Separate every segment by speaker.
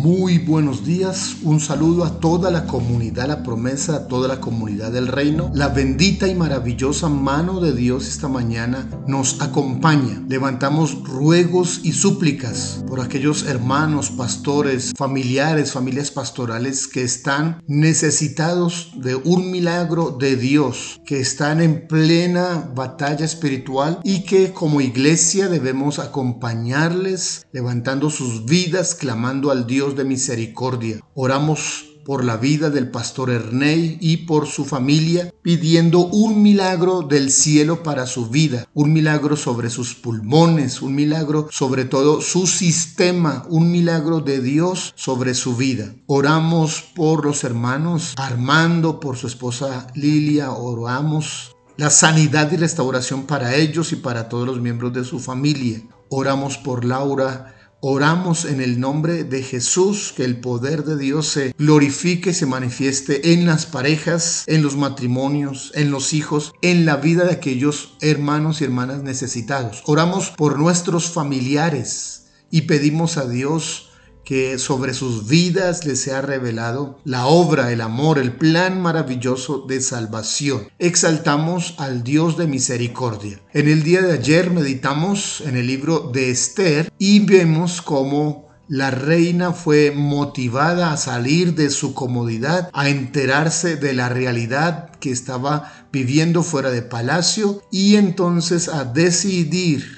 Speaker 1: Muy buenos días, un saludo a toda la comunidad, la promesa, a toda la comunidad del reino. La bendita y maravillosa mano de Dios esta mañana nos acompaña. Levantamos ruegos y súplicas por aquellos hermanos, pastores, familiares, familias pastorales que están necesitados de un milagro de Dios, que están en plena batalla espiritual y que como iglesia debemos acompañarles, levantando sus vidas, clamando al Dios De misericordia. Oramos por la vida del pastor Erney y por su familia, pidiendo un milagro del cielo para su vida, un milagro sobre sus pulmones, un milagro sobre todo su sistema, un milagro de Dios sobre su vida. Oramos por los hermanos Armando, por su esposa Lilia, oramos la sanidad y restauración para ellos y para todos los miembros de su familia. Oramos por Laura Oramos en el nombre de Jesús, que el poder de Dios se glorifique, se manifieste en las parejas, en los matrimonios, en los hijos, en la vida de aquellos hermanos y hermanas necesitados. Oramos por nuestros familiares y pedimos a Dios que sobre sus vidas les sea revelado la obra, el amor, el plan maravilloso de salvación. Exaltamos al Dios de misericordia. En el día de ayer meditamos en el libro de Esther y vemos cómo la reina fue motivada a salir de su comodidad, a enterarse de la realidad que estaba viviendo fuera de palacio y entonces a decidir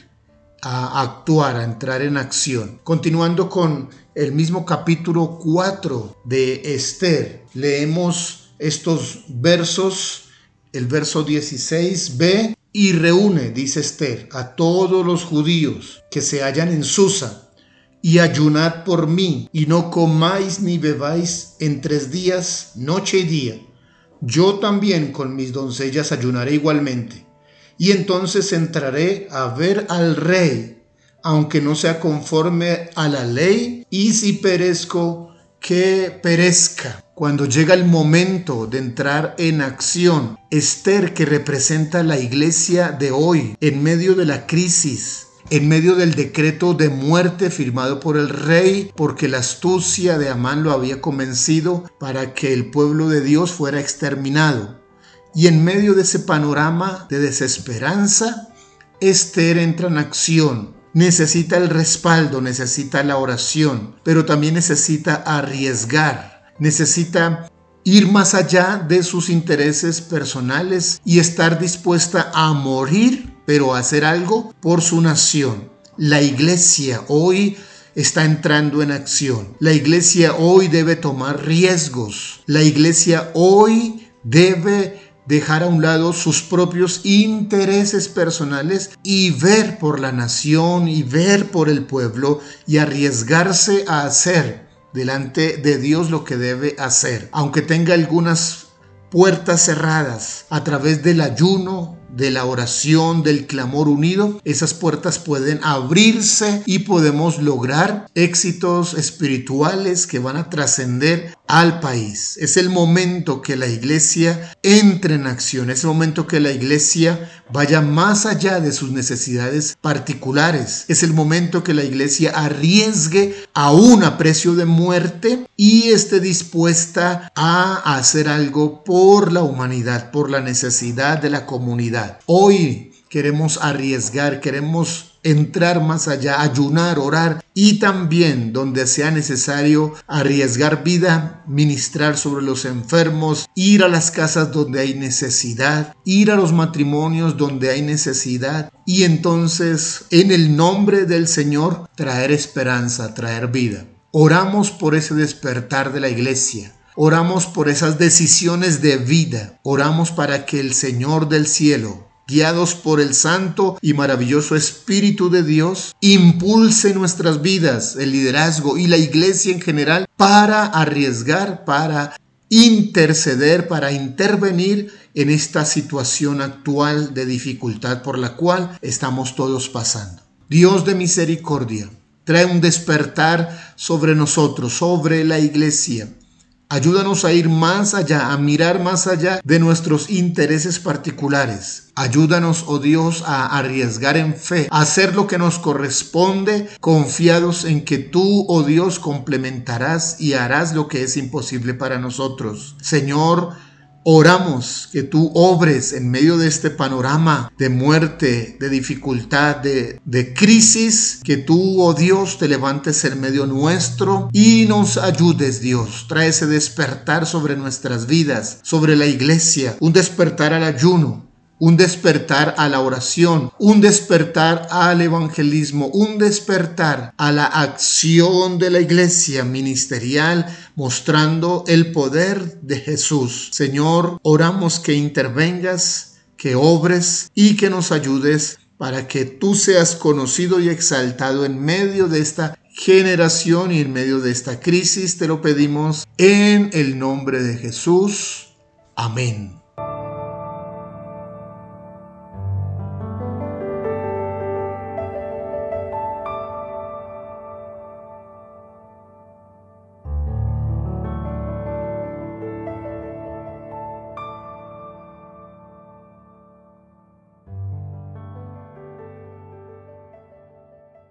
Speaker 1: a actuar, a entrar en acción. Continuando con el mismo capítulo 4 de Esther. Leemos estos versos, el verso 16b, y reúne, dice Esther, a todos los judíos que se hallan en Susa, y ayunad por mí, y no comáis ni bebáis en tres días, noche y día. Yo también con mis doncellas ayunaré igualmente. Y entonces entraré a ver al rey aunque no sea conforme a la ley, y si perezco, que perezca. Cuando llega el momento de entrar en acción, Esther, que representa la iglesia de hoy, en medio de la crisis, en medio del decreto de muerte firmado por el rey, porque la astucia de Amán lo había convencido para que el pueblo de Dios fuera exterminado. Y en medio de ese panorama de desesperanza, Esther entra en acción necesita el respaldo, necesita la oración, pero también necesita arriesgar, necesita ir más allá de sus intereses personales y estar dispuesta a morir, pero a hacer algo por su nación. La iglesia hoy está entrando en acción. La iglesia hoy debe tomar riesgos. La iglesia hoy debe dejar a un lado sus propios intereses personales y ver por la nación y ver por el pueblo y arriesgarse a hacer delante de Dios lo que debe hacer, aunque tenga algunas puertas cerradas. A través del ayuno, de la oración, del clamor unido, esas puertas pueden abrirse y podemos lograr éxitos espirituales que van a trascender al país. Es el momento que la iglesia entre en acción, es el momento que la iglesia vaya más allá de sus necesidades particulares, es el momento que la iglesia arriesgue aún a precio de muerte y esté dispuesta a hacer algo por la humanidad, por la necesidad de la comunidad Hoy queremos arriesgar, queremos entrar más allá, ayunar, orar y también donde sea necesario arriesgar vida, ministrar sobre los enfermos, ir a las casas donde hay necesidad, ir a los matrimonios donde hay necesidad y entonces en el nombre del Señor traer esperanza, traer vida. Oramos por ese despertar de la iglesia. Oramos por esas decisiones de vida. Oramos para que el Señor del cielo, guiados por el santo y maravilloso Espíritu de Dios, impulse nuestras vidas, el liderazgo y la iglesia en general para arriesgar, para interceder, para intervenir en esta situación actual de dificultad por la cual estamos todos pasando. Dios de misericordia, trae un despertar sobre nosotros, sobre la iglesia Ayúdanos a ir más allá, a mirar más allá de nuestros intereses particulares. Ayúdanos, oh Dios, a arriesgar en fe, a hacer lo que nos corresponde, confiados en que tú, oh Dios, complementarás y harás lo que es imposible para nosotros. Señor, Oramos que tú obres en medio de este panorama de muerte, de dificultad, de, crisis, que tú, oh Dios, te levantes en medio nuestro y nos ayudes, Dios. Trae ese despertar sobre nuestras vidas, sobre la iglesia, un despertar al ayuno, un despertar a la oración, un despertar al evangelismo, un despertar a la acción de la iglesia ministerial, mostrando el poder de Jesús. Señor, oramos que intervengas, que obres y que nos ayudes para que tú seas conocido y exaltado en medio de esta generación y en medio de esta crisis. Te lo pedimos en el nombre de Jesús. Amén.